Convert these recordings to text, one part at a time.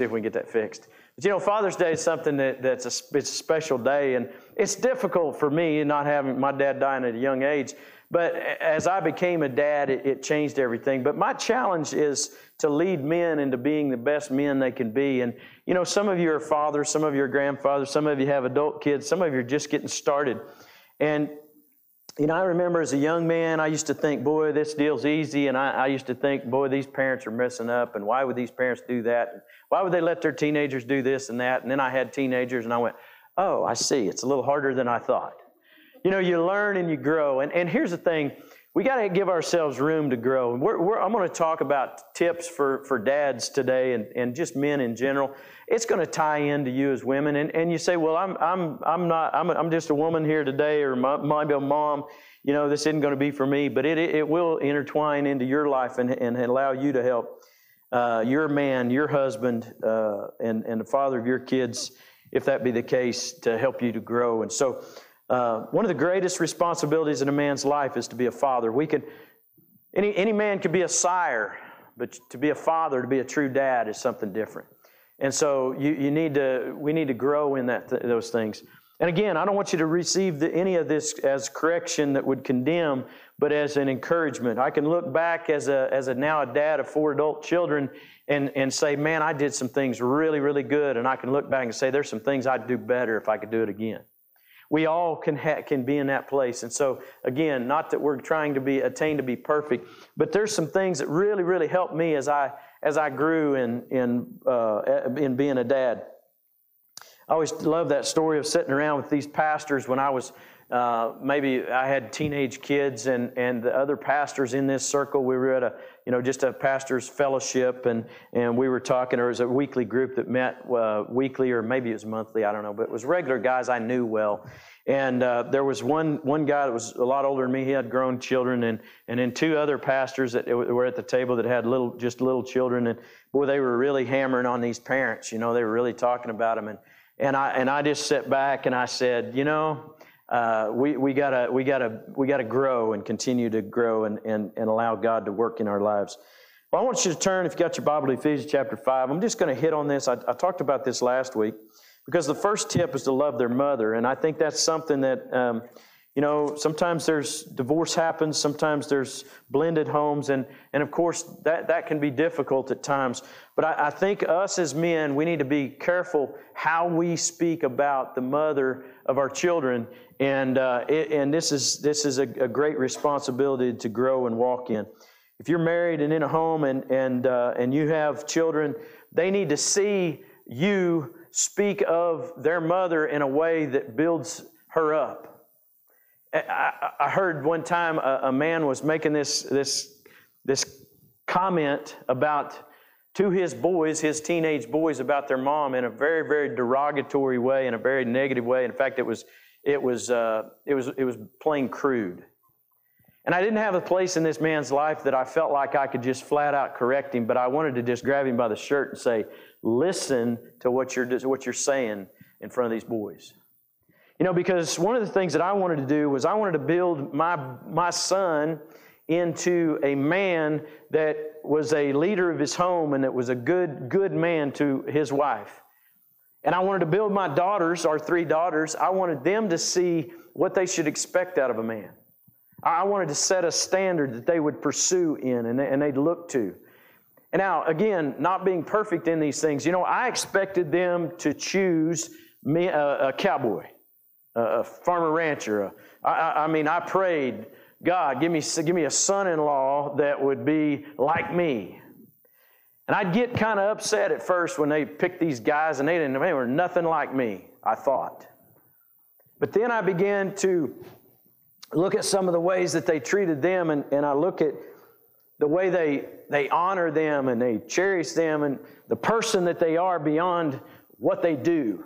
See if we can get that fixed. But you know, Father's Day is something that, that's a, it's a special day, and it's difficult for me not having my dad dying at a young age. But as I became a dad, it, it changed everything. But my challenge is to lead men into being the best men they can be. And you know, some of you are fathers, some of you are grandfathers, some of you have adult kids, some of you are just getting started. And you know, I remember as a young man, I used to think, boy, this deal's easy. And I, I, used to think, boy, these parents are messing up. And why would these parents do that? And Why would they let their teenagers do this and that? And then I had teenagers and I went, oh, I see. It's a little harder than I thought. You know, you learn and you grow. And, and here's the thing we got to give ourselves room to grow. We're, we're, I'm going to talk about tips for, for dads today and, and just men in general. It's going to tie into you as women. And, and you say, well, I'm, I'm, I'm not, I'm, I'm just a woman here today, or maybe a mom. You know, this isn't going to be for me, but it, it will intertwine into your life and, and allow you to help uh, your man, your husband, uh, and, and the father of your kids, if that be the case, to help you to grow. And so, uh, one of the greatest responsibilities in a man's life is to be a father. We could, any, any man could be a sire, but to be a father, to be a true dad, is something different. And so you, you need to, we need to grow in that, those things. And again, I don't want you to receive the, any of this as correction that would condemn, but as an encouragement. I can look back as a, as a now a dad of four adult children and, and say, man, I did some things really, really good. And I can look back and say, there's some things I'd do better if I could do it again. We all can, ha- can be in that place. And so, again, not that we're trying to be attain to be perfect, but there's some things that really, really helped me as I, as I grew in, in, uh, in being a dad. I always love that story of sitting around with these pastors when I was uh, maybe I had teenage kids and, and the other pastors in this circle. We were at a, you know, just a pastor's fellowship and, and we were talking. There was a weekly group that met uh, weekly or maybe it was monthly, I don't know, but it was regular guys I knew well. And uh, there was one, one guy that was a lot older than me. He had grown children, and, and then two other pastors that were at the table that had little, just little children. And boy, they were really hammering on these parents. You know, they were really talking about them. And, and, I, and I just sat back and I said, you know, we, we gotta we gotta we gotta grow and continue to grow and, and, and allow God to work in our lives. Well, I want you to turn, if you got your Bible, to Ephesians chapter 5. I'm just going to hit on this. I, I, talked about this last week because the first tip is to love their mother. And I think that's something that, um, you know, sometimes there's divorce happens, sometimes there's blended homes, and, and of course, that, that can be difficult at times. But I, I think us as men, we need to be careful how we speak about the mother of our children and, uh, it, and this is, this is a, a, great responsibility to grow and walk in. If you're married and in a home and, and, uh, and you have children, they need to see you speak of their mother in a way that builds her up. I, I heard one time a, a man was making this, this, this comment about to his boys, his teenage boys, about their mom in a very, very derogatory way, in a very negative way. In fact, it was it was, uh, it was, it was plain crude. And I didn't have a place in this man's life that I felt like I could just flat out correct him, but I wanted to just grab him by the shirt and say, listen to what you're, what you're saying in front of these boys. You know, because one of the things that I wanted to do was I wanted to build my, my son into a man that was a leader of his home and that was a good, good man to his wife. And I wanted to build my daughters, our three daughters, I wanted them to see what they should expect out of a man. I wanted to set a standard that they would pursue in and they'd look to. And now, again, not being perfect in these things, you know, I expected them to choose me a, a cowboy, a, farmer rancher. I mean, I prayed, God, give me, give me a son in law that would be like me. And I'd get kind of upset at first when they picked these guys and they didn't, they were nothing like me, I thought. But then I began to look at some of the ways that they treated them, and, and I look at the way they, they honor them and they cherish them and the person that they are beyond what they do.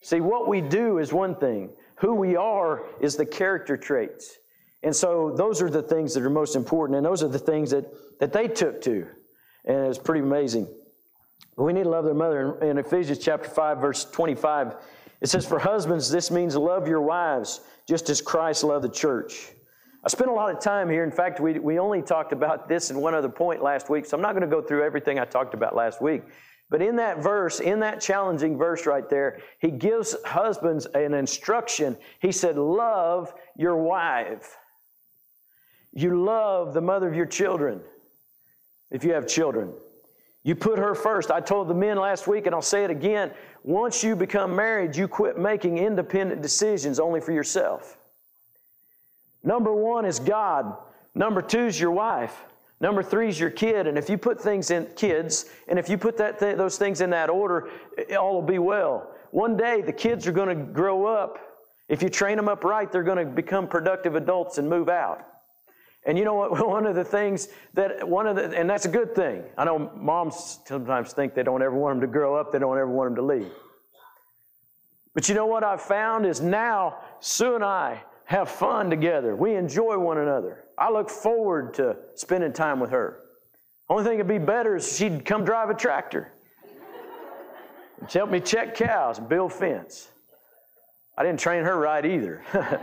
See, what we do is one thing, who we are is the character traits. And so those are the things that are most important, and those are the things that, that they took to and it's pretty amazing. We need to love their mother. In Ephesians chapter 5, verse 25, it says, For husbands, this means love your wives, just as Christ loved the church. I spent a lot of time here. In fact, we, we only talked about this in one other point last week, so I'm not going to go through everything I talked about last week. But in that verse, in that challenging verse right there, he gives husbands an instruction. He said, Love your wife. You love the mother of your children, if you have children. You put her first. I told the men last week, and I'll say it again. Once you become married, you quit making independent decisions only for yourself. Number one is God. Number two is your wife. Number three is your kid. And if you put things in kids, and if you put that th- those things in that order, all will be well. One day, the kids are going to grow up. If you train them up right, they're going to become productive adults and move out. And you know what? One of the things that, one of the, and that's a good thing. I know moms sometimes think they don't ever want them to grow up, they don't ever want them to leave. But you know what I've found is now Sue and I have fun together. We enjoy one another. I look forward to spending time with her. Only thing that'd be better is she'd come drive a tractor. Help me check cows and build fence. I didn't train her right either.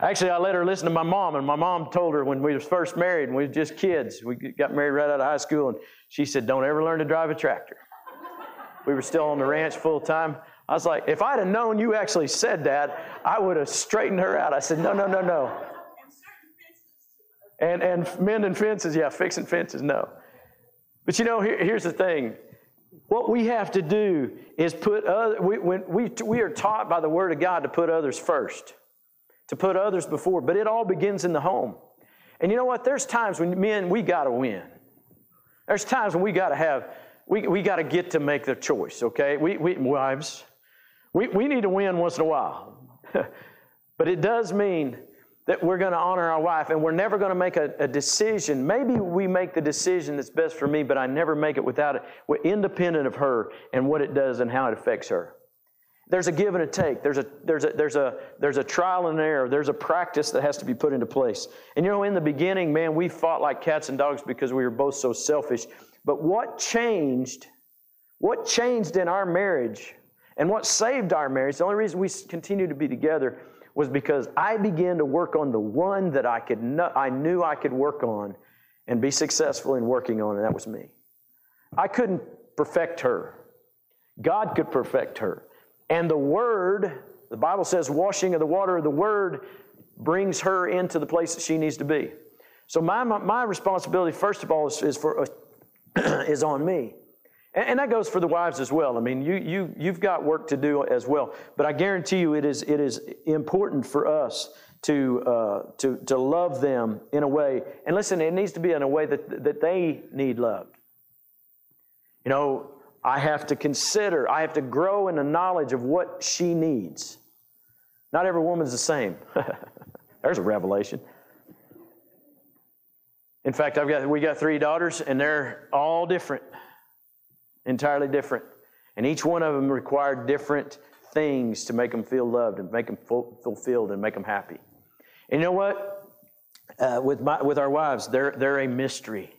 Actually, I let her listen to my mom, and my mom told her when we was first married, and we were just kids. We got married right out of high school, and she said, "Don't ever learn to drive a tractor." We were still on the ranch full time. I was like, if I'd have known you actually said that, I would have straightened her out. I said, no, no, no, no. And and mending fences, yeah, fixing fences, no. But you know, here, here's the thing. What we have to do is put other, we, when we, we are taught by the Word of God to put others first to put others before, but it all begins in the home. And you know what? There's times when men, we got to win. There's times when we got to have, we, we got to get to make the choice, okay? We, we wives, we, we need to win once in a while. but it does mean that we're going to honor our wife and we're never going to make a, a, decision. Maybe we make the decision that's best for me, but I never make it without it. We're independent of her and what it does and how it affects her. There's a give and a take. There's a, there's, a, there's, a, there's a trial and error. There's a practice that has to be put into place. And you know, in the beginning, man, we fought like cats and dogs because we were both so selfish. But what changed, what changed in our marriage and what saved our marriage, the only reason we continue to be together was because I began to work on the one that I, could know, I knew I could work on and be successful in working on, and that was me. I couldn't perfect her. God could perfect her. And the Word, the Bible says, washing of the water of the Word brings her into the place that she needs to be. So my, my, my responsibility, first of all, is, is for, is on me. And, and, that goes for the wives as well. I mean, you, you, you've got work to do as well. But I guarantee you it is, it is important for us to, uh, to, to love them in a way. And listen, it needs to be in a way that, that they need loved. You know, I have to consider, I have to grow in the knowledge of what she needs. Not every woman's the same. There's a revelation. In fact, I've got we got three daughters, and they're all different, entirely different, and each one of them required different things to make them feel loved and make them fulfilled and make them happy. And you know what? Uh, with my with our wives, they're they're a mystery.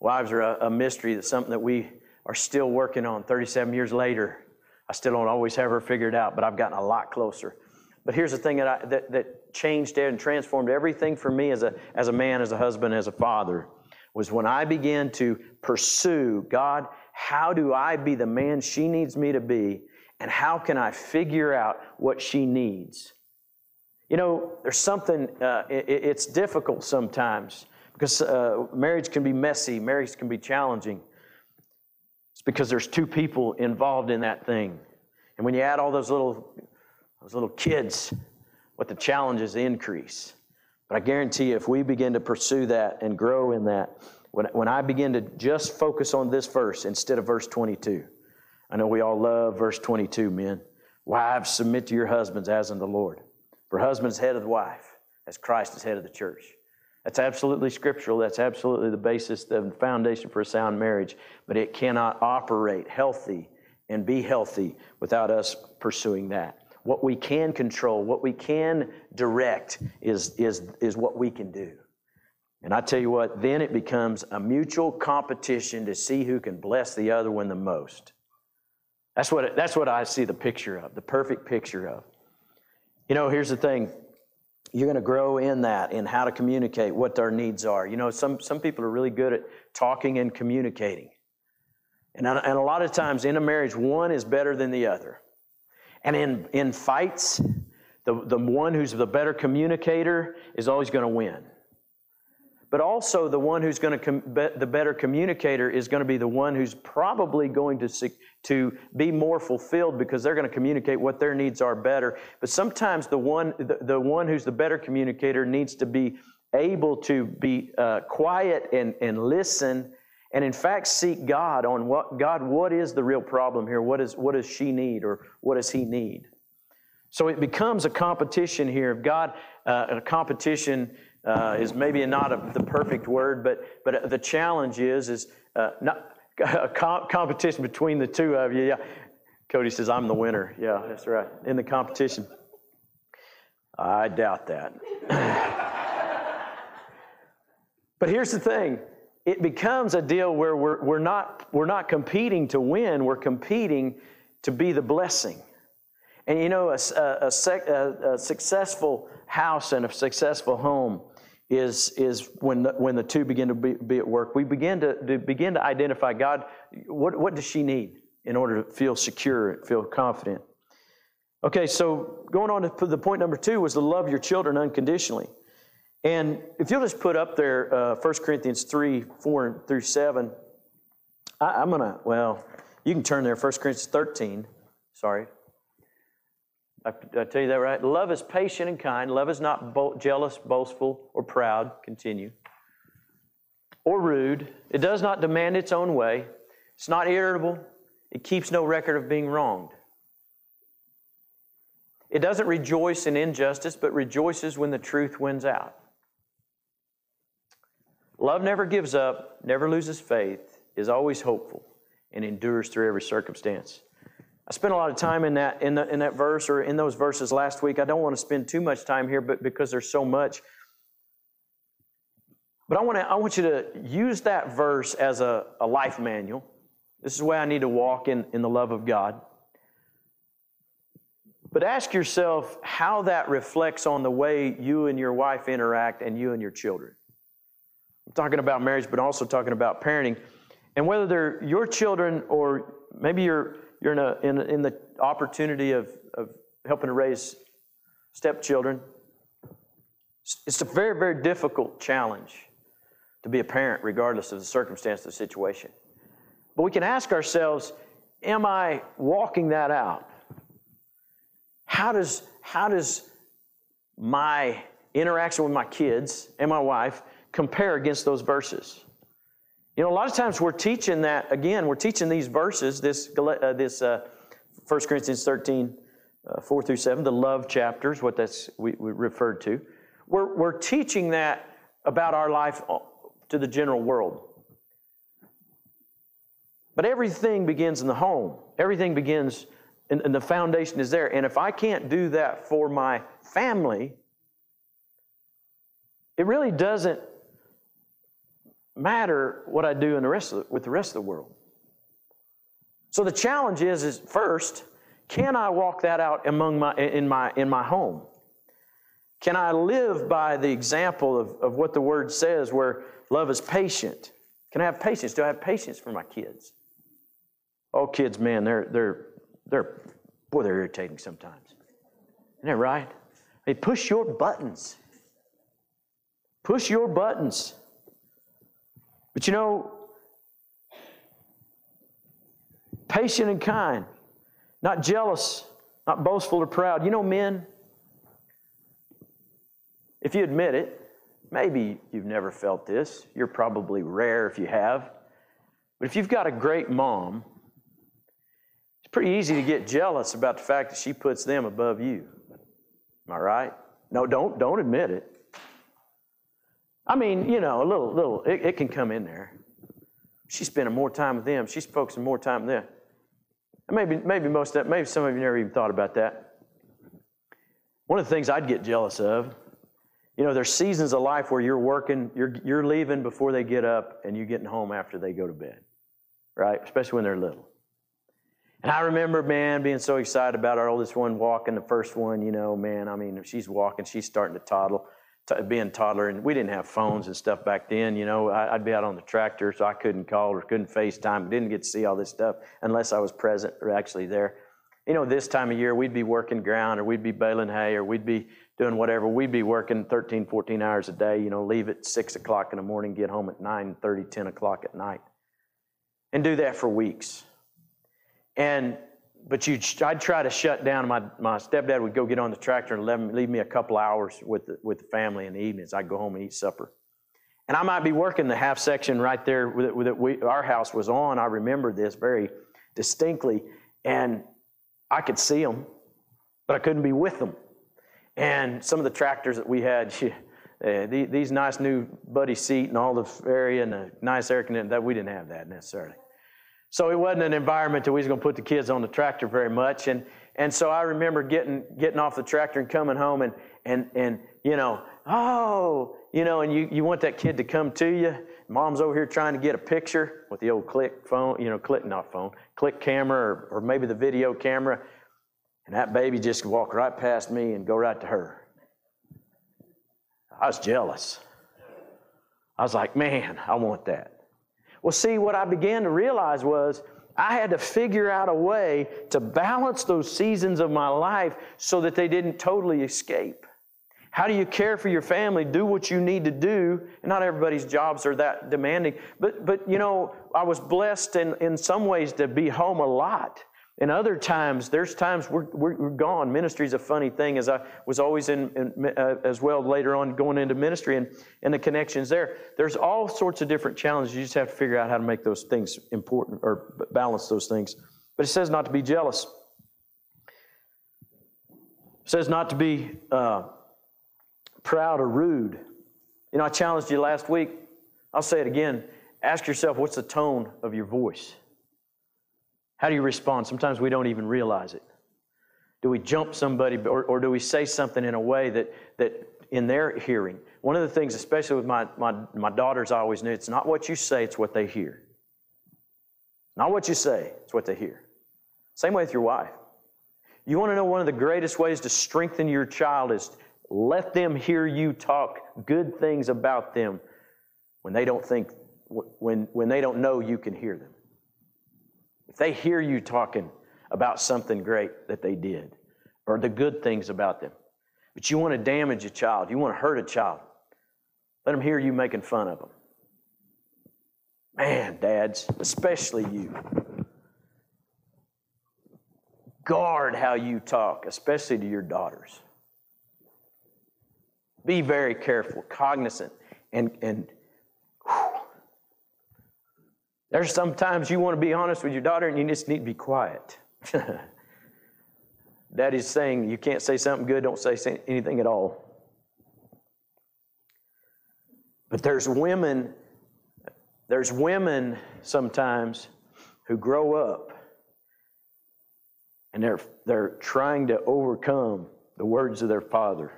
Wives are a, a mystery. That's something that we are still working on 37 years later. I still don't always have her figured out, but I've gotten a lot closer. But here's the thing that, I, that, that changed and transformed everything for me as a, as a man, as a husband, as a father, was when I began to pursue God, how do I be the man she needs me to be? And how can I figure out what she needs? You know, there's something, uh, it, it's difficult sometimes because uh, marriage can be messy, marriage can be challenging It's because there's two people involved in that thing. And when you add all those little, those little kids, what the challenges increase. But I guarantee you, if we begin to pursue that and grow in that, when, when I begin to just focus on this verse instead of verse 22, I know we all love verse 22, men. Wives, submit to your husbands as in the Lord. For husband's head of the wife, as Christ is head of the church. That's absolutely scriptural. That's absolutely the basis, the foundation for a sound marriage. But it cannot operate healthy and be healthy without us pursuing that. What we can control, what we can direct, is, is, is what we can do. And I tell you what, then it becomes a mutual competition to see who can bless the other one the most. That's what, that's what I see the picture of, the perfect picture of. You know, here's the thing you're going to grow in that in how to communicate what their needs are you know some, some people are really good at talking and communicating And, and a lot of times in a marriage, one is better than the other. And in, in fights, the, the one who's the better communicator is always going to win. But also, the one who's going to, com- the better communicator is going to be the one who's probably going to, to be more fulfilled because they're going to communicate what their needs are better. But sometimes the one, the, the one who's the better communicator needs to be able to be uh, quiet and, and listen and in fact seek God on what God, what is the real problem here? What, is, what does she need or what does he need? So it becomes a competition here. of God, uh, a competition uh, is maybe not a, the perfect word, but, but the challenge is, is uh, not a competition between the two of you. Yeah. Cody says, I'm the winner. Yeah, that's right. In the competition. I doubt that. but here's the thing it becomes a deal where we're, we're, not, we're not competing to win, we're competing to be the blessing. And you know, a, a, a, a successful house and a successful home is, is when, the, when the two begin to be, be at work. We begin to, to, begin to identify God, what, what does she need in order to feel secure, and feel confident? Okay, so going on to the point number two was to love your children unconditionally. And if you'll just put up there uh, 1 Corinthians 3 4 through 7, I, am going to, well, you can turn there, 1 Corinthians 13. Sorry. I, I tell you that right? Love is patient and kind. Love is not bo- jealous, boastful, or proud. Continue. Or rude. It does not demand its own way. It's not irritable. It keeps no record of being wronged. It doesn't rejoice in injustice, but rejoices when the truth wins out. Love never gives up, never loses faith, is always hopeful, and endures through every circumstance. I spent a lot of time in that, in, the, in that verse or in those verses last week. I don't want to spend too much time here, but because there's so much. But I want, to, I want you to use that verse as a, a life manual. This is way I need to walk in, in the love of God. But ask yourself how that reflects on the way you and your wife interact and you and your children. I'm talking about marriage, but also talking about parenting. And whether they're your children or maybe you're, you're in, a, in, in the opportunity of, of helping to raise stepchildren, it's a very, very difficult challenge to be a parent, regardless of the circumstance of the situation. But we can ask ourselves, am I walking that out? How does, how does my interaction with my kids and my wife compare against those verses. You know, a lot of times we're teaching that, again, we're teaching these verses, this, uh, this uh, 1 Corinthians 13, uh, 4 through 7, the love chapters, what that's we, we referred to. We're, we're teaching that about our life to the general world. But everything begins in the home. Everything begins, and the foundation is there. And if I can't do that for my family, it really doesn't matter what I do in the rest of the, with the rest of the world. So the challenge is, is first, can I walk that out among my, in, my, in my home? Can I live by the example of, of what the word says where love is patient? Can I have patience? Do I have patience for my kids? Oh, kids, man, they're, they're, they're, boy, they're irritating sometimes. Isn't that right? They push your buttons. Push your buttons. But you know, patient and kind, not jealous, not boastful or proud. You know, men, if you admit it, maybe you've never felt this. You're probably rare if you have. But if you've got a great mom, it's pretty easy to get jealous about the fact that she puts them above you. Am I right? No, don't don't admit it. I mean, you know, a little, little, it, it can come in there. She's spending more time with them. She's focusing more time with them. And maybe, maybe most of that, maybe some of you never even thought about that. One of the things I'd get jealous of, you know, there's seasons of life where you're working, you're, you're leaving before they get up, and you're getting home after they go to bed, right? Especially when they're little. And I remember, man, being so excited about our oldest one walking, the first one, you know, man, I mean, she's walking, she's starting to toddle being toddler, and we didn't have phones and stuff back then. You know, I, would be out on the tractor, so I couldn't call or couldn't FaceTime. Didn't get to see all this stuff unless I was present or actually there. You know, this time of year, we'd be working ground, or we'd be baling hay, or we'd be doing whatever. We'd be working 13, 14 hours a day. You know, leave at six o'clock in the morning, get home at 9, 30, 10 o'clock at night, and do that for weeks. And but you, I'd try to shut down. My, my stepdad would go get on the tractor and leave, leave me a couple hours with the, with the family in the evenings. I'd go home and eat supper. And I might be working the half section right there that we, our house was on. I remember this very distinctly. And I could see them, but I couldn't be with them. And some of the tractors that we had, these nice new buddy seat and all the area and the nice air conditioning, that we didn't have that necessarily. So it wasn't an environment that we was going to put the kids on the tractor very much. And, and so I remember getting, getting off the tractor and coming home and, and, and you know, oh, you know, and you, you want that kid to come to you. Mom's over here trying to get a picture with the old click phone, you know, click, not phone, click camera or, or maybe the video camera. And that baby just walk right past me and go right to her. I was jealous. I was like, man, I want that. Well, see, what I began to realize was I had to figure out a way to balance those seasons of my life so that they didn't totally escape. How do you care for your family? Do what you need to do. And not everybody's jobs are that demanding. But, but you know, I was blessed in, in some ways to be home a lot. And other times, there's times we're, we're, gone. Ministry is a funny thing, as I was always in, in uh, as well later on going into ministry and, and the connections there. There's all sorts of different challenges. You just have to figure out how to make those things important or balance those things. But it says not to be jealous. It says not to be uh, proud or rude. You know, I challenged you last week. I'll say it again. Ask yourself, what's the tone of your voice? How do you respond? Sometimes we don't even realize it. Do we jump somebody or, or do we say something in a way that, that in their hearing? One of the things, especially with my, my, my daughters, I always knew it's not what you say, it's what they hear. Not what you say, it's what they hear. Same way with your wife. You want to know one of the greatest ways to strengthen your child is let them hear you talk good things about them when they don't think when, when they don't know you can hear them. If they hear you talking about something great that they did or the good things about them, but you want to damage a child, you want to hurt a child, let them hear you making fun of them. Man, dads, especially you. Guard how you talk, especially to your daughters. Be very careful, cognizant, and, and there's sometimes you want to be honest with your daughter and you just need to be quiet. Daddy's saying you can't say something good, don't say anything at all. But there's women, there's women sometimes who grow up and they're, they're trying to overcome the words of their father.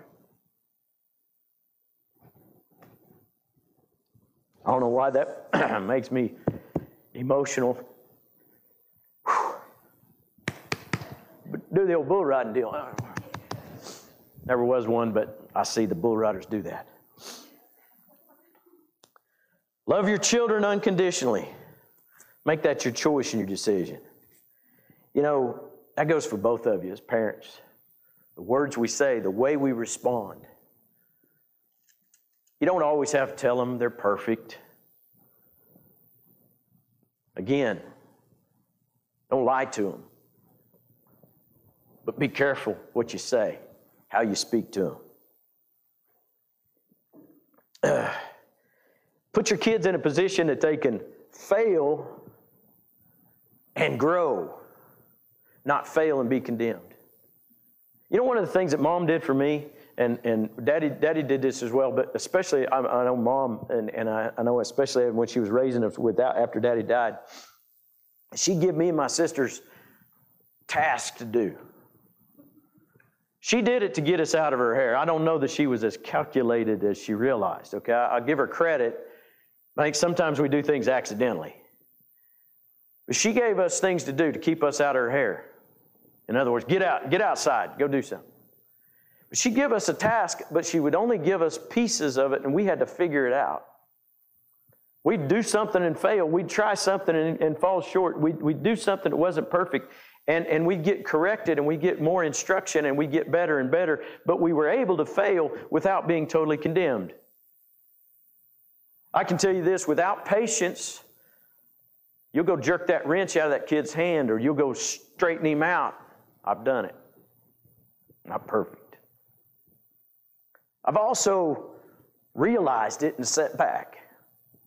I don't know why that makes me emotional. Do the old bull riding deal. Never was one, but I see the bull riders do that. Love your children unconditionally. Make that your choice and your decision. You know, that goes for both of you as parents. The words we say, the way we respond. You don't always have to tell them they're perfect. Again, don't lie to them. But be careful what you say, how you speak to them. put your kids in a position that they can fail and grow, not fail and be condemned. You know, one of the things that mom did for me, and, and daddy, daddy did this as well, but especially I, I know mom, and, and I, I, know especially when she was raising us without, after daddy died, she'd give me and my sisters tasks to do. She did it to get us out of her hair. I don't know that she was as calculated as she realized, okay? I, I'll give her credit. I think sometimes we do things accidentally. But she gave us things to do to keep us out of her hair. In other words, get out, get outside, go do something. She'd give us a task, but she would only give us pieces of it, and we had to figure it out. We'd do something and fail. We'd try something and, and fall short. We'd, we'd do something that wasn't perfect, and, and we'd get corrected, and we'd get more instruction, and we'd get better and better. But we were able to fail without being totally condemned. I can tell you this without patience, you'll go jerk that wrench out of that kid's hand, or you'll go straighten him out. I've done it. Not perfect. I've also realized it and set back.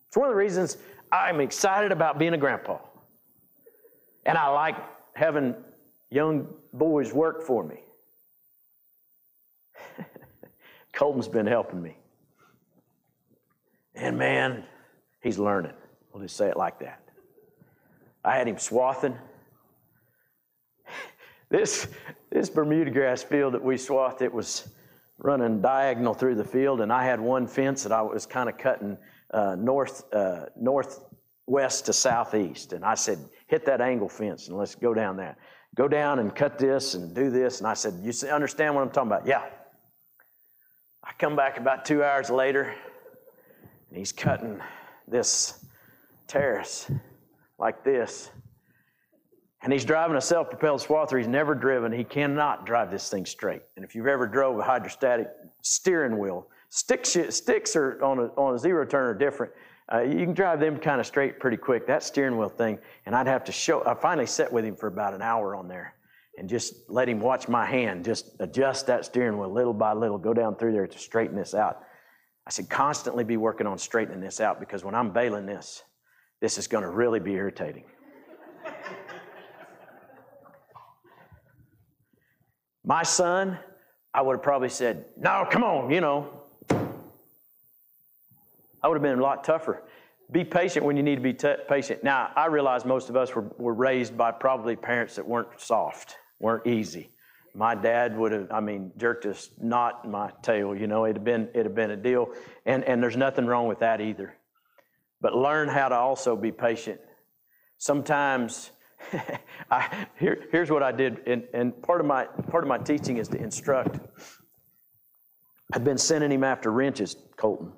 It's one of the reasons I'm excited about being a grandpa. And I like having young boys work for me. Colton's been helping me. And man, he's learning. We'll just say it like that. I had him swathing. This, this Bermuda grass field that we swathed, it was running diagonal through the field, and I had one fence that I was kind of cutting uh, north, uh, northwest to southeast. And I said, hit that angle fence and let's go down that. Go down and cut this and do this. And I said, you understand what I'm talking about? Yeah. I come back about two hours later, and he's cutting this terrace like this. And he's driving a self propelled swather he's never driven. He cannot drive this thing straight. And if you've ever drove a hydrostatic steering wheel, sticks, sticks are on a, on a zero turn are different. Uh, you can drive them kind of straight pretty quick. That steering wheel thing, and I'd have to show. I finally sat with him for about an hour on there and just let him watch my hand, just adjust that steering wheel little by little, go down through there to straighten this out. I said, constantly be working on straightening this out because when I'm baling this, this is going to really be irritating. My son, I would have probably said, No, come on, you know. I would have been a lot tougher. Be patient when you need to be t- patient. Now, I realize most of us were, were raised by probably parents that weren't soft, weren't easy. My dad would have, I mean, jerked us not my tail, you know, it'd have been, it'd have been a deal. And, and there's nothing wrong with that either. But learn how to also be patient. Sometimes I, here, here's what I did, and, and part, of my, part of my teaching is to instruct. I'd been sending him after wrenches, Colton.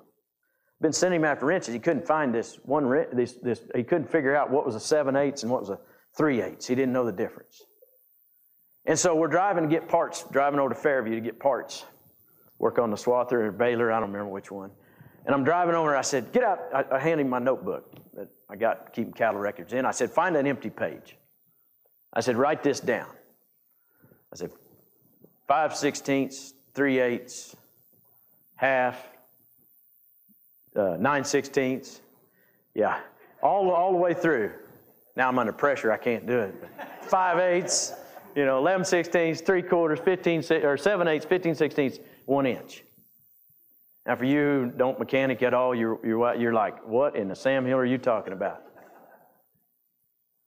Been sending him after wrenches. He couldn't find this one wrench. This, this, he couldn't figure out what was a 7 eighths and what was a 3 eighths. He didn't know the difference. And so we're driving to get parts, driving over to Fairview to get parts. Work on the swather or baler, I don't remember which one. And I'm driving over, I said, Get out. I, I hand him my notebook that I got keeping cattle records in. I said, Find an empty page. I said, Write this down. I said, 5 sixteenths, 3 eighths, half, uh, 9 sixteenths. Yeah, all, all the way through. Now I'm under pressure, I can't do it. 5 eighths, you know, 11 sixteenths, 3 quarters, 15, or 7 eighths, 15 sixteenths, 1 inch. Now, for you who don't mechanic at all, you're, you're, you're like, what in the Sam Hill are you talking about?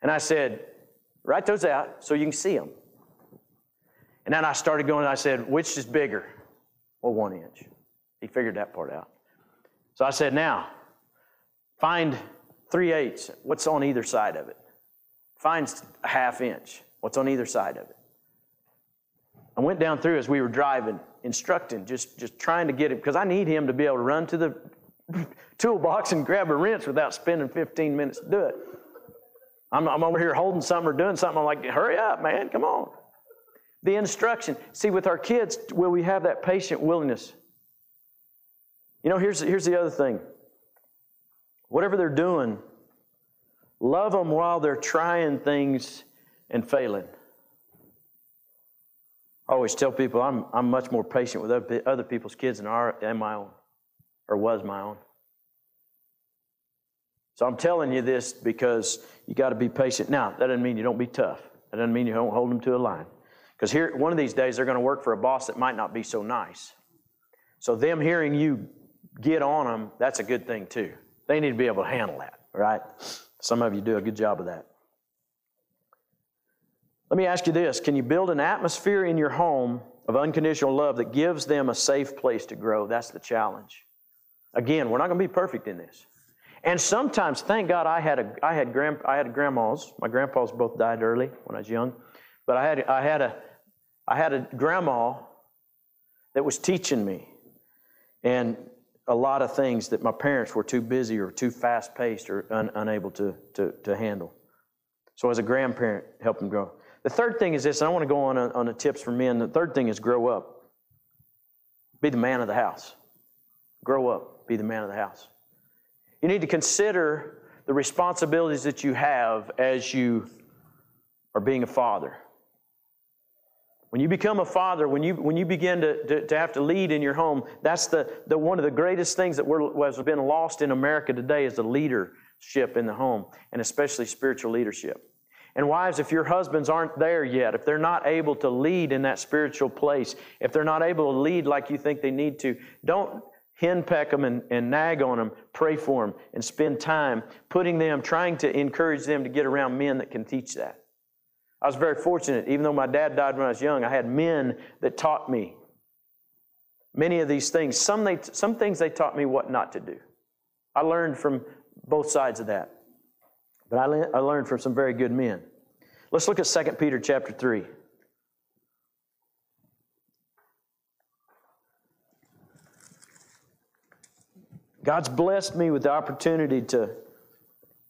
And I said, write those out so you can see them. And then I started going, I said, which is bigger? Well, one inch. He figured that part out. So I said, now, find three eighths. What's on either side of it? Find a half inch. What's on either side of it? I went down through as we were driving instructing, just, just trying to get him, because I need him to be able to run to the toolbox and grab a wrench without spending 15 minutes to do it. I'm, I'm over here holding something or doing something. I'm like, hurry up, man, come on. The instruction. See, with our kids, will we have that patient willingness? You know, here's, here's the other thing. Whatever they're doing, love them while they're trying things and failing. I always tell people I'm, I'm much more patient with other people's kids than, our, than my own, or was my own. So I'm telling you this because you got to be patient. Now, that doesn't mean you don't be tough. That doesn't mean you don't hold them to a line. Because here, one of these days, they're going to work for a boss that might not be so nice. So them hearing you get on them, that's a good thing too. They need to be able to handle that, right? Some of you do a good job of that. Let me ask you this Can you build an atmosphere in your home of unconditional love that gives them a safe place to grow? That's the challenge. Again, we're not going to be perfect in this. And sometimes, thank God, I had a, I had grand, I had grandmas. My grandpas both died early when I was young, but I had, I had a, I had a grandma that was teaching me. And a lot of things that my parents were too busy or too fast paced or un, unable to, to, to handle. So, as a grandparent, help them grow. The third thing is this, and I want to go on, on the tips for men. The third thing is grow up. Be the man of the house. Grow up. Be the man of the house. You need to consider the responsibilities that you have as you are being a father. When you become a father, when you, when you begin to, to, to, have to lead in your home, that's the, the, one of the greatest things that we're, has been lost in America today is the leadership in the home, and especially spiritual leadership. And wives, if your husbands aren't there yet, if they're not able to lead in that spiritual place, if they're not able to lead like you think they need to, don't henpeck them and, and nag on them. Pray for them and spend time putting them, trying to encourage them to get around men that can teach that. I was very fortunate, even though my dad died when I was young, I had men that taught me many of these things. Some, they, some things they taught me what not to do. I learned from both sides of that. But I, I learned from some very good men. Let's look at 2 Peter chapter 3. God's blessed me with the opportunity to,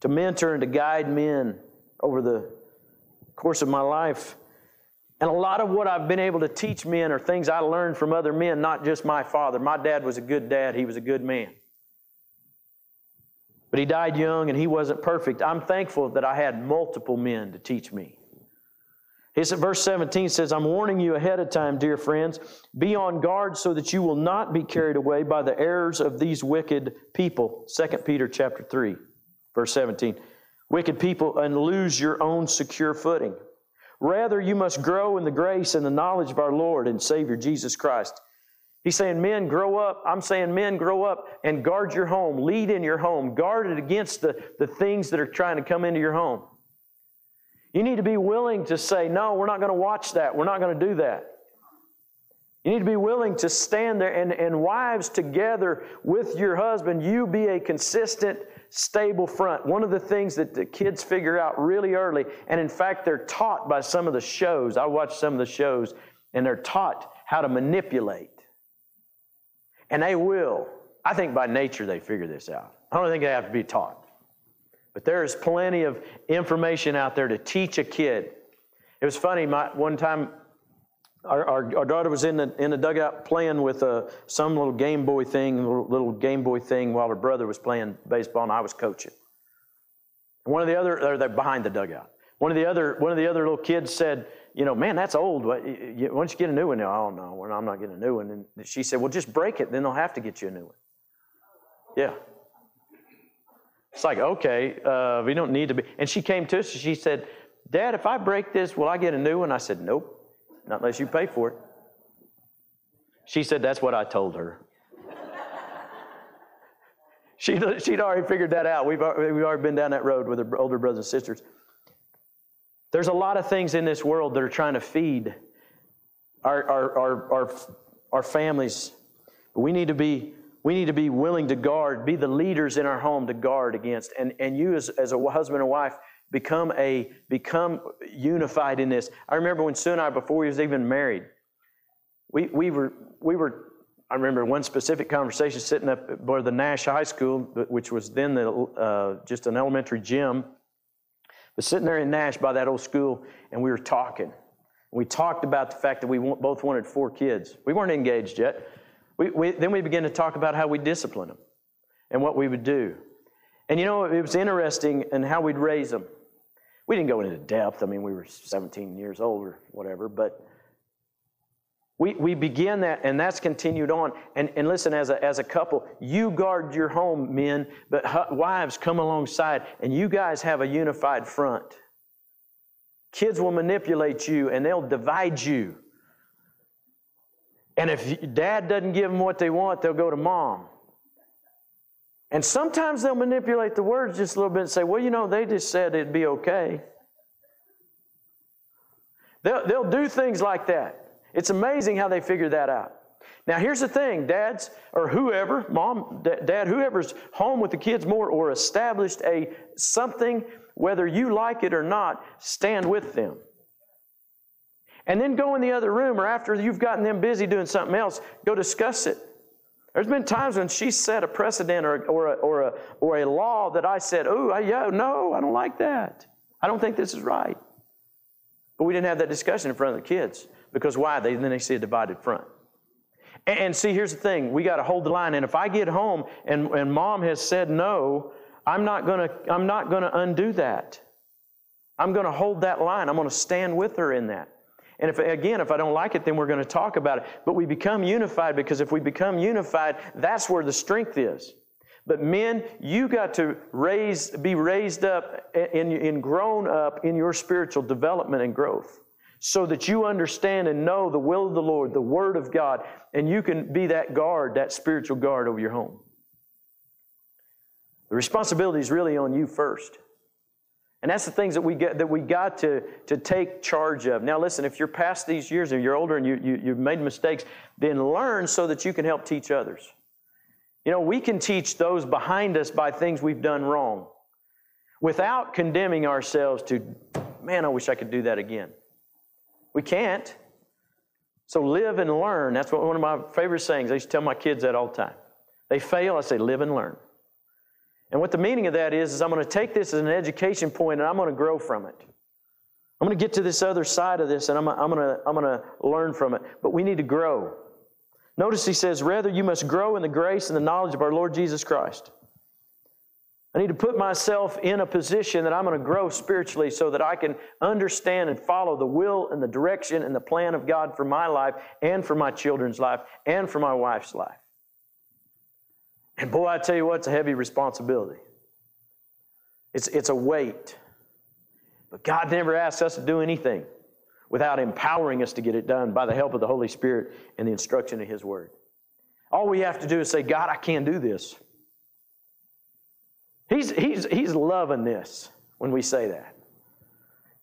to mentor and to guide men over the course of my life. And a lot of what I've been able to teach men are things I learned from other men, not just my father. My dad was a good dad, he was a good man. But he died young and he wasn't perfect. I'm thankful that I had multiple men to teach me. He said, verse 17 says, I'm warning you ahead of time, dear friends. Be on guard so that you will not be carried away by the errors of these wicked people. 2 Peter chapter 3, verse 17 wicked people and lose your own secure footing. Rather, you must grow in the grace and the knowledge of our Lord and Savior Jesus Christ. He's saying, Men, grow up. I'm saying, Men, grow up and guard your home. Lead in your home. Guard it against the, the things that are trying to come into your home. You need to be willing to say, No, we're not going to watch that. We're not going to do that. You need to be willing to stand there and, and wives together with your husband, you be a consistent stable front. One of the things that the kids figure out really early, and in fact, they're taught by some of the shows. I watch some of the shows, and they're taught how to manipulate. And they will. I think by nature they figure this out. I don't think they have to be taught. But there's plenty of information out there to teach a kid. It was funny, my, one time our, our, our, daughter was in the, in the dugout playing with uh, some little Game Boy thing, little, little Game Boy thing, while her brother was playing baseball and I was coaching. one of the other, they're behind the dugout. One of the other, one of the other little kids said, "You know, man, that's old. Why don't you get a new one?" Oh no, I'm not getting a new one. And she said, "Well, just break it, then they'll have to get you a new one." Yeah. It's like, okay, uh, we don't need to be. And she came to us. She said, "Dad, if I break this, will I get a new one?" I said, "Nope." Not unless you pay for it. She said, That's what I told her. she, she'd already figured that out. We've, we've already been down that road with her older brothers and sisters. There's a lot of things in this world that are trying to feed our, our, our, our, our families. We need to be we need to be willing to guard, be the leaders in our home to guard against. And, and you, as, as a husband and wife, become a become unified in this. I remember when Sue and I, before we was even married, we, we were we were. I remember one specific conversation sitting up by the Nash High School, which was then the, uh, just an elementary gym. But sitting there in Nash by that old school, and we were talking. We talked about the fact that we both wanted four kids. We weren't engaged yet. We, we, then we began to talk about how we discipline them and what we would do. And you know, it was interesting in how we'd raise them. We didn't go into depth. I mean, we were 17 years old or whatever, but we, we begin that, and that's continued on. And, and listen, as a, as a couple, you guard your home, men, but wives come alongside, and you guys have a unified front. Kids will manipulate you, and they'll divide you. And if dad doesn't give them what they want, they'll go to mom. And sometimes they'll manipulate the words just a little bit and say, well, you know, they just said it'd be okay. They'll, they'll do things like that. It's amazing how they figure that out. Now, here's the thing dads, or whoever, mom, dad, whoever's home with the kids more or established a something, whether you like it or not, stand with them. And then go in the other room, or after you've gotten them busy doing something else, go discuss it. There's been times when she set a precedent or, or, a, or, a, or a law that I said, oh, yeah, no, I don't like that. I don't think this is right. But we didn't have that discussion in front of the kids. Because why? They, then they see a divided front. And, see, here's the thing we got to hold the line. And if I get home and, and mom has said no, I'm not going to I'm not going to undo that. I'm going to hold that line. I'm going to stand with her in that. And if again, if I don't like it, then we're going to talk about it. But we become unified because if we become unified, that's where the strength is. But men, you got to raise, be raised up and, and grown up in your spiritual development and growth so that you understand and know the will of the Lord, the Word of God, and you can be that guard, that spiritual guard over your home. The responsibility is really on you first. And that's the things that we get that we got to, to take charge of. Now listen, if you're past these years and you're older and you, you, you've made mistakes, then learn so that you can help teach others. You know, we can teach those behind us by things we've done wrong without condemning ourselves to, man, I wish I could do that again. We can't. So live and learn. That's what one of my favorite sayings. I used to tell my kids that all the time. They fail, I say, live and learn. And what the meaning of that is, is I'm going to take this as an education point and I'm going to grow from it. I'm going to get to this other side of this and I'm, I'm, going to, I'm going to learn from it. But we need to grow. Notice he says, rather, you must grow in the grace and the knowledge of our Lord Jesus Christ. I need to put myself in a position that I'm going to grow spiritually so that I can understand and follow the will and the direction and the plan of God for my life and for my children's life and for my wife's life. And boy, I tell you what, it's a heavy responsibility. It's, it's a weight. But God never asks us to do anything without empowering us to get it done by the help of the Holy Spirit and the instruction of His Word. All we have to do is say, God, I can't do this. He's, he's, he's loving this when we say that.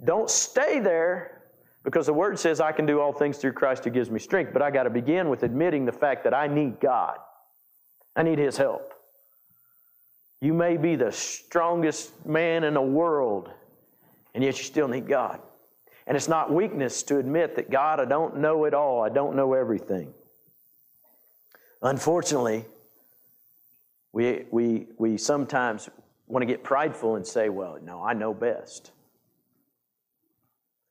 Don't stay there because the word says I can do all things through Christ who gives me strength, but I got to begin with admitting the fact that I need God. I need His help. You may be the strongest man in the world, and yet you still need God. And it's not weakness to admit that God, I don't know it all, I don't know everything. Unfortunately, we, we, we sometimes want to get prideful and say, well, no, I know best.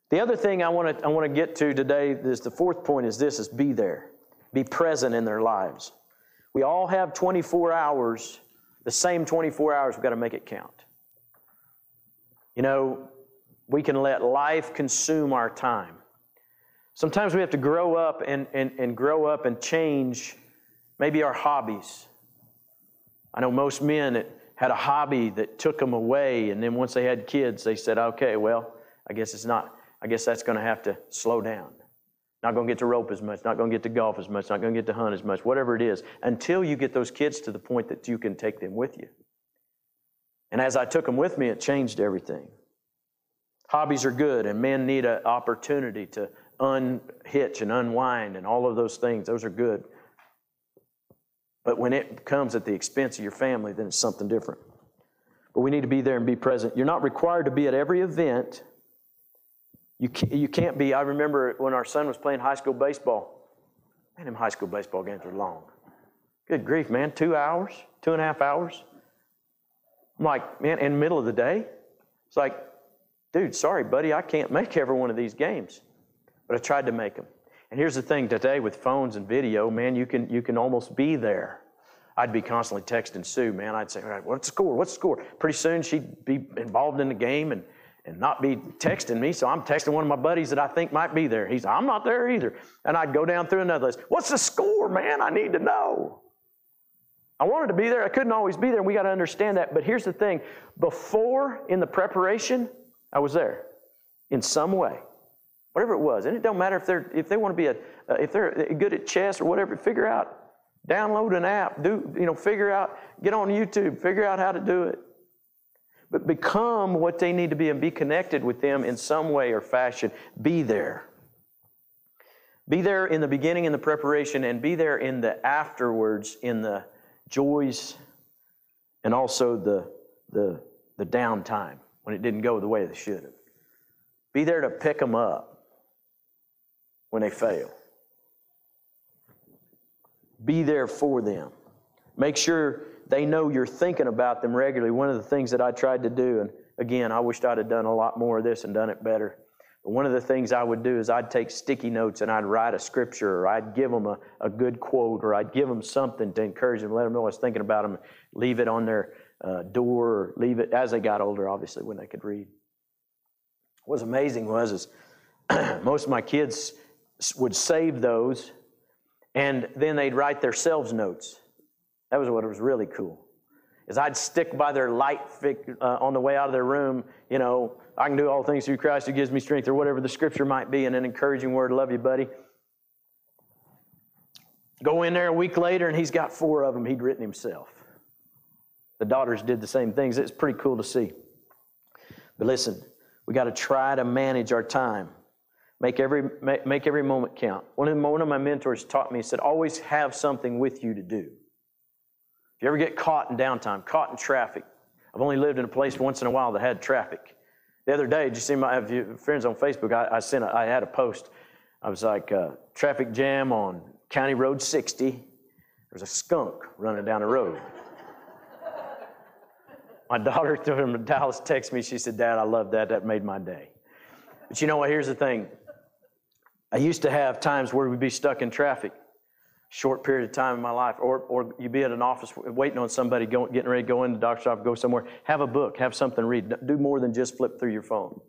The other thing I want to, I want to get to today is the fourth point is this is be there. Be present in their lives. We all have 24 hours, the same 24 hours, we've got to make it count. You know, we can let life consume our time. Sometimes we have to grow up and, and, and grow up and change maybe our hobbies. I know most men had a hobby that took them away, and then once they had kids, they said, okay, well, I guess it's not, I guess that's going to have to slow down. Not going to get to rope as much, not going to get to golf as much, not going to get to hunt as much, whatever it is, until you get those kids to the point that you can take them with you. And as I took them with me, it changed everything. Hobbies are good, and men need an opportunity to unhitch and unwind and all of those things. Those are good. But when it comes at the expense of your family, then it's something different. But we need to be there and be present. You're not required to be at every event. You can't, you can't be. I remember when our son was playing high school baseball. Man, them high school baseball games are long. Good grief, man. Two hours, two and a half hours. I'm like, man, in the middle of the day? It's like, dude, sorry, buddy, I can't make every one of these games. But I tried to make them. And here's the thing today with phones and video, man, you can, you can almost be there. I'd be constantly texting Sue, man. I'd say, all right, what's the score? What's the score? Pretty soon she'd be involved in the game and, and not be texting me. So I'm texting one of my buddies that I think might be there. He's, I'm not there either. And I'd go down through another list. What's the score, man? I need to know. I wanted to be there. I couldn't always be there. We got to understand that. But here's the thing before in the preparation, I was there in some way whatever it was. And it don't matter if they're if they want to be a uh, if they're good at chess or whatever. Figure out, download an app, do you know, figure out, get on YouTube, figure out how to do it. But become what they need to be and be connected with them in some way or fashion. Be there. Be there in the beginning in the preparation and be there in the afterwards in the joys and also the the the downtime when it didn't go the way it should have. Be there to pick them up when they fail. Be there for them. Make sure they know you're thinking about them regularly. One of the things that I tried to do, and again, I wished I'd have done a lot more of this and done it better. But one of the things I would do is I'd take sticky notes and I'd write a scripture, or I'd give them a, a good quote, or I'd give them something to encourage them, let them know I was thinking about them, leave it on their uh, door, or leave it as they got older, obviously, when they could read. What was amazing was is most of my kids would save those, and then they'd write themselves notes. That was what was really cool. Is I'd stick by their light uh, on the way out of their room, you know, I can do all things through Christ who gives me strength, or whatever the scripture might be, and an encouraging word, love you, buddy. Go in there a week later, and he's got four of them he'd written himself. The daughters did the same things. It's pretty cool to see. But listen, we got to try to manage our time. Make every, make, make every moment count. One of, one of my mentors taught me, he said, always have something with you to do. If you ever get caught in downtime, caught in traffic, I've only lived in a place once in a while that had traffic. The other day, did you see my friends on Facebook? I, I sent a, I had a post. I was like, uh, traffic jam on County Road 60. There's a skunk running down the road. my daughter from Dallas texted me. She said, Dad, I love that. That made my day. But you know what? Here's the thing. I used to have times where we'd be stuck in traffic short period of time in my life, or, or you'd be at an office waiting on somebody going, getting ready to go into the doctor's office, go somewhere, have a book, have something to read. Do more than just flip through your phone.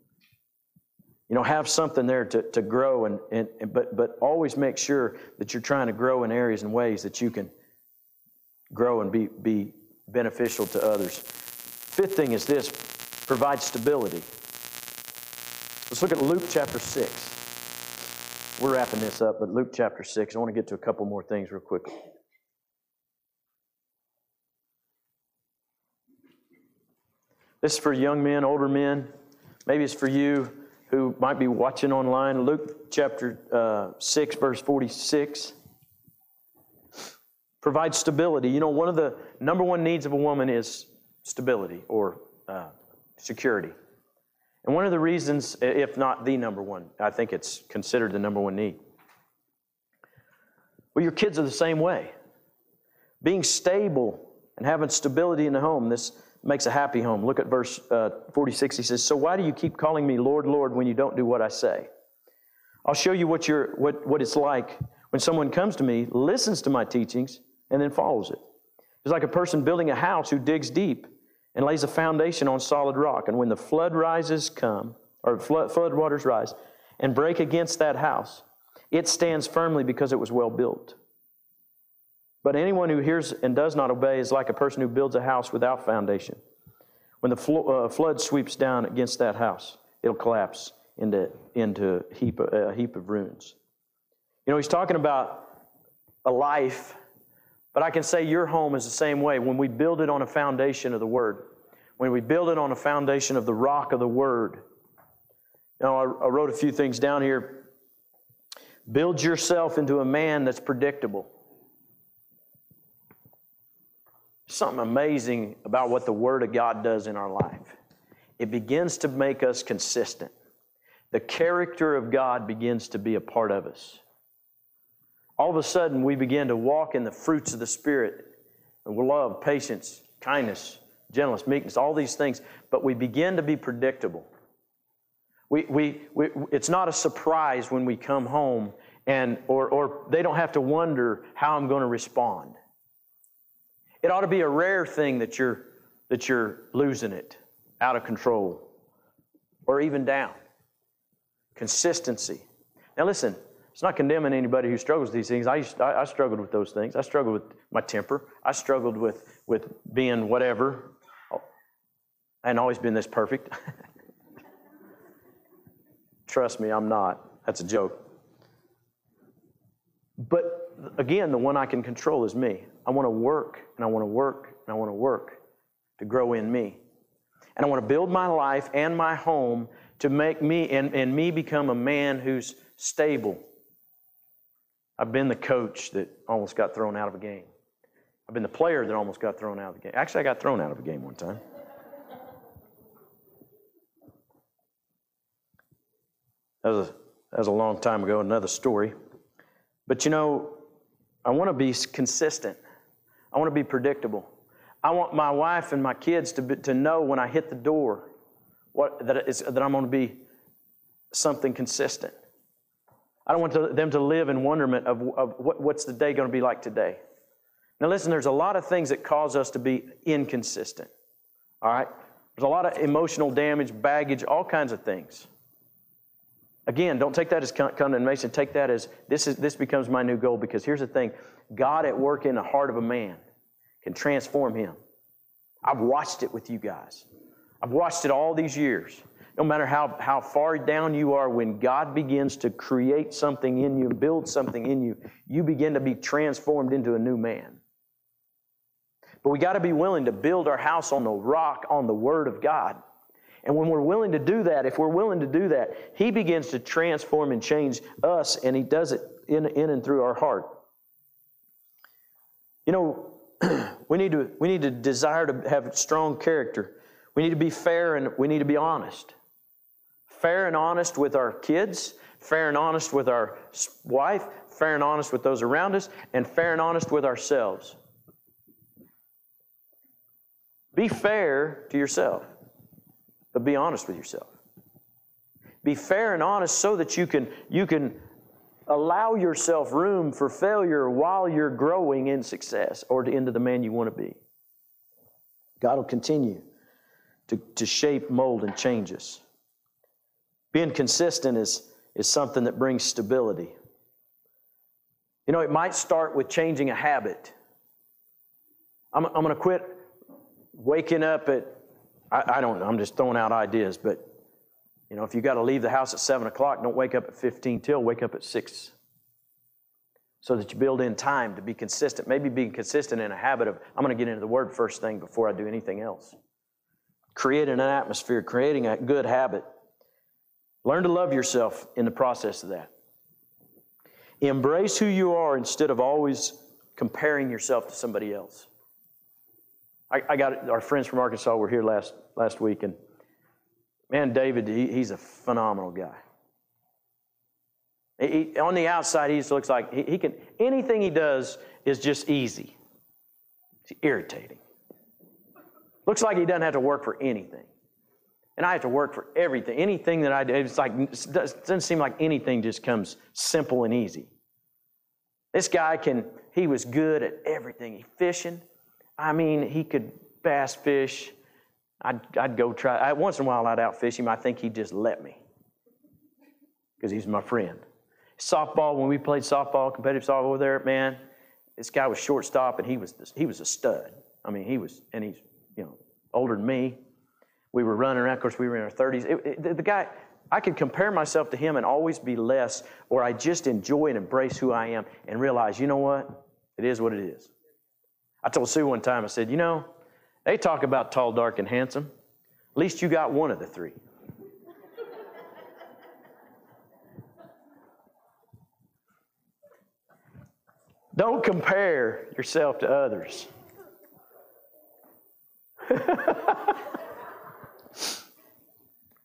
You know, have something there to, to grow, and, and, but, but always make sure that you're trying to grow in areas and ways that you can grow and be, be beneficial to others. Fifth thing is this provide stability. Let's look at Luke chapter 6. We're wrapping this up, but Luke chapter 6, I want to get to a couple more things real quickly. This is for young men, older men. Maybe it's for you who might be watching online. Luke chapter uh, 6, verse 46. provides stability. You know, one of the number one needs of a woman is stability or uh, security. And one of the reasons, if not the number one, I think it's considered the number one need. Well, your kids are the same way. Being stable and having stability in the home, this makes a happy home. Look at verse uh, 46. He says, So why do you keep calling me Lord, Lord when you don't do what I say? I'll show you what, you're, what, what it's like when someone comes to me, listens to my teachings, and then follows it. It's like a person building a house who digs deep and lays a foundation on solid rock. And when the flood rises come, or flood, flood waters rise, and break against that house, it stands firmly because it was well built. But anyone who hears and does not obey is like a person who builds a house without foundation. When the flo- uh, flood sweeps down against that house, it'll collapse into, into a, heap a heap of ruins. You know, he's talking about a life but I can say your home is the same way. When we build it on a foundation of the Word, when we build it on a foundation of the rock of the Word. Now, I, I wrote a few things down here. Build yourself into a man that's predictable. Something amazing about what the Word of God does in our life. It begins to make us consistent. The character of God begins to be a part of us all of a sudden we begin to walk in the fruits of the Spirit love, patience, kindness, gentleness, meekness, all these things, but we begin to be predictable. We, we, we, it's not a surprise when we come home and or, or they don't have to wonder how I'm going to respond. It ought to be a rare thing that you're that you're losing it, out of control, or even down. Consistency. Now listen, it's not condemning anybody who struggles with these things. I, I, I struggled with those things. I struggled with my temper. I struggled with, with being whatever. I hadn't always been this perfect. Trust me, I'm not. That's a joke. But again, the one I can control is me. I want to work, and I want to work, and I want to work to grow in me. And I want to build my life and my home to make me and, and me become a man who's stable I've been the coach that almost got thrown out of a game. I've been the player that almost got thrown out of the game. Actually, I got thrown out of a game one time. That was a that was a long time ago, another story. But you know, I want to be consistent. I want to be predictable. I want my wife and my kids to, be, to know when I hit the door what, that, that I'm going to be something consistent. I don't want to, them to live in wonderment of, of what, what's the day going to be like today. Now, listen, there's a lot of things that cause us to be inconsistent. All right? There's a lot of emotional damage, baggage, all kinds of things. Again, don't take that as condemnation. Take that as this, is, this becomes my new goal because here's the thing God at work in the heart of a man can transform him. I've watched it with you guys. I've watched it all these years. No matter how, how far down you are, when God begins to create something in you, and build something in you, you begin to be transformed into a new man. But we got to be willing to build our house on the rock, on the Word of God. And when we're willing to do that, if we're willing to do that, He begins to transform and change us, and He does it in, in and through our heart. You know, we need to we need to desire to have strong character. We need to be fair and we need to be honest. Fair and honest with our kids, fair and honest with our wife, fair and honest with those around us, and fair and honest with ourselves. Be fair to yourself, but be honest with yourself. Be fair and honest so that you can you can allow yourself room for failure while you're growing in success or to, into the man you want to be. God will continue to, to shape, mold, and change us. Being consistent is, is something that brings stability. You know, it might start with changing a habit. I'm, I'm going to quit waking up at, I, I don't know, I'm just throwing out ideas, but you know, if you got to leave the house at 7 o'clock, don't wake up at 15 till, wake up at 6. So that you build in time to be consistent. Maybe being consistent in a habit of, I'm going to get into the Word first thing before I do anything else. Creating an atmosphere, creating a good habit. Learn to love yourself in the process of that. Embrace who you are instead of always comparing yourself to somebody else. I, I got our friends from Arkansas were here last, last week, and man, David, he, he's a phenomenal guy. He, on the outside, he just looks like he, he, can, anything he does is just easy. It's irritating. Looks like he doesn't have to work for anything. And I have to work for everything. Anything that I do, it's like, it doesn't seem like anything just comes simple and easy. This guy can, he was good at everything. He fishing. I mean, he could bass fish. I'd, I'd go try. I, once in a while, I'd outfish him. I think he'd just let me because he's my friend. Softball, when we played softball, competitive softball over there, man, this guy was shortstop and he was he was a stud. I mean, he was, and he's you know older than me. We were running around. Of course, we were in our 30s. It, it, the guy, I could compare myself to him and always be less, or I just enjoy and embrace who I am and realize, you know what? It is what it is. I told Sue one time, I said, you know, they talk about tall, dark, and handsome. At least you got one of the three. Don't compare yourself to others.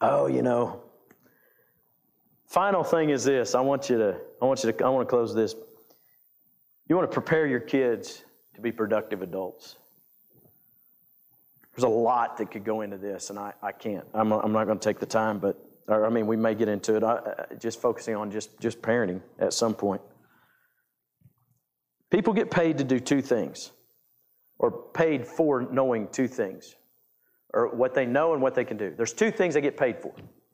oh, you know. Final thing is this. I want you to I want you to I want to close this. You want to prepare your kids to be productive adults. There's a lot that could go into this, and I, I can't. I'm, I'm not going to take the time, but, I mean, we may get into it. I, just focusing on just, just parenting at some point. People get paid to do two things, or paid for knowing two things, or what they know and what they can do. There's two things they get paid for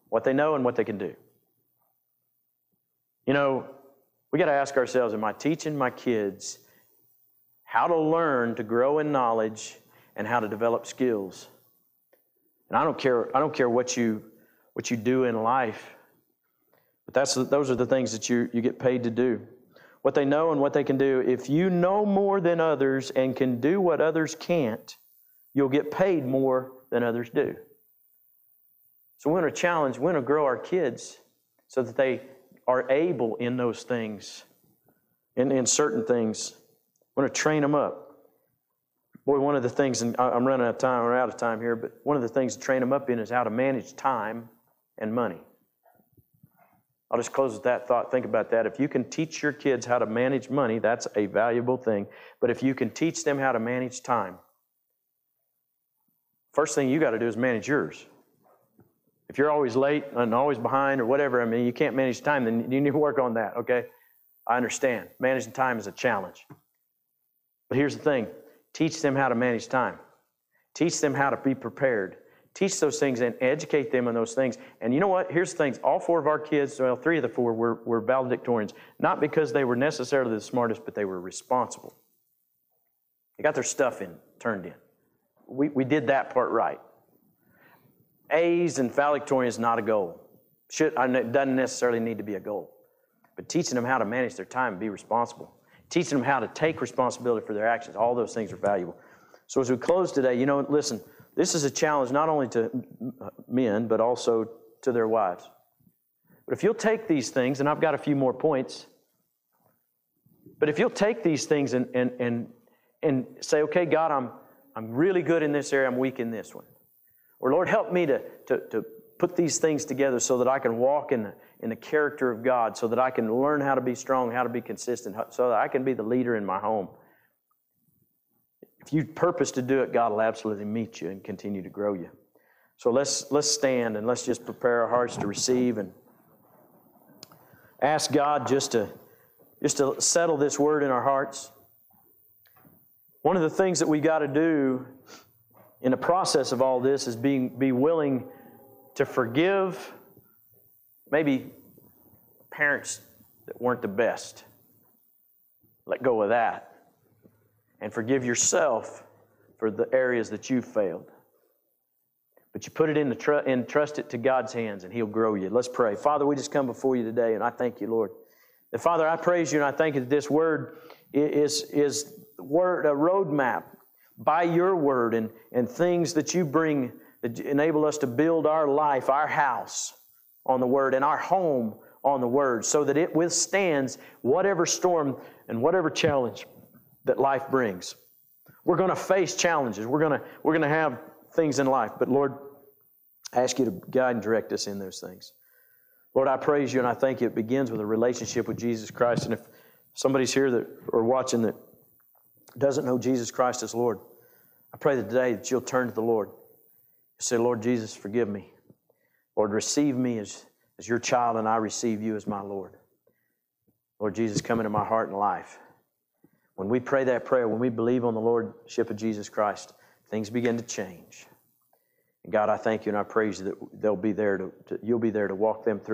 what they know and what they can do. You know, we got to ask ourselves Am I teaching my kids how to learn to grow in knowledge and how to develop skills. And I don't care, I don't care what you, what you do in life, but that's, those are the things that you, you get paid to do. What they know and what they can do. If you know more than others and can do what others can't, you'll get paid more than others do. So we're going to challenge, we're going to grow our kids so that they are able in those things, in, in certain things, we're going to train them up. Boy, one of the things, and I'm running out of time, we're out of time here, but one of the things to train them up in is how to manage time and money. I'll just close with that thought. Think about that. If you can teach your kids how to manage money, that's a valuable thing. But if you can teach them how to manage time, first thing you got to do is manage yours. If you're always late and always behind or whatever, I mean, you can't manage time, then you need to work on that, okay? I understand. Managing time is a challenge. But here's the thing teach them how to manage time, teach them how to be prepared. Teach those things and educate them on those things. And you know what? Here's the things. All four of our kids, well, three of the four were, were valedictorians, not because they were necessarily the smartest, but they were responsible. They got their stuff in, turned in. We, we did that part right. A's and valedictorian is not a goal. Should, it doesn't necessarily need to be a goal. But teaching them how to manage their time and be responsible, teaching them how to take responsibility for their actions, all those things are valuable. So as we close today, you know, listen, this is a challenge not only to men, but also to their wives. But if you'll take these things, and I've got a few more points, but if you'll take these things and, and, and, and say, okay, God, I'm, I'm really good in this area, I'm weak in this one. Or Lord, help me to, to, to put these things together so that I can walk in the, in the character of God, so that I can learn how to be strong, how to be consistent, so that I can be the leader in my home. If you purpose to do it, God will absolutely meet you and continue to grow you. So let's, let's stand and let's just prepare our hearts to receive and ask God just to, just to settle this word in our hearts. One of the things that we got to do in the process of all this is being be willing to forgive maybe parents that weren't the best. Let go of that. And forgive yourself for the areas that you failed. But you put it in the tr- and trust it to God's hands, and He'll grow you. Let's pray. Father, we just come before you today, and I thank you, Lord. And Father, I praise you, and I thank you that this word is, is word, a roadmap by your word and, and things that you bring that enable us to build our life, our house on the word, and our home on the word, so that it withstands whatever storm and whatever challenge that life brings. We're going to face challenges. We're going to, we're going to have things in life. But Lord, I ask you to guide and direct us in those things. Lord, I praise you and I thank you. It begins with a relationship with Jesus Christ. And if somebody's here that or watching that doesn't know Jesus Christ as Lord, I pray that today that you'll turn to the Lord. Say, Lord Jesus, forgive me. Lord, receive me as, as your child, and I receive you as my Lord. Lord Jesus, come into my heart and life. When we pray that prayer, when we believe on the Lordship of Jesus Christ, things begin to change. And God, I thank you and I praise you that they'll be there to, to you'll be there to walk them through.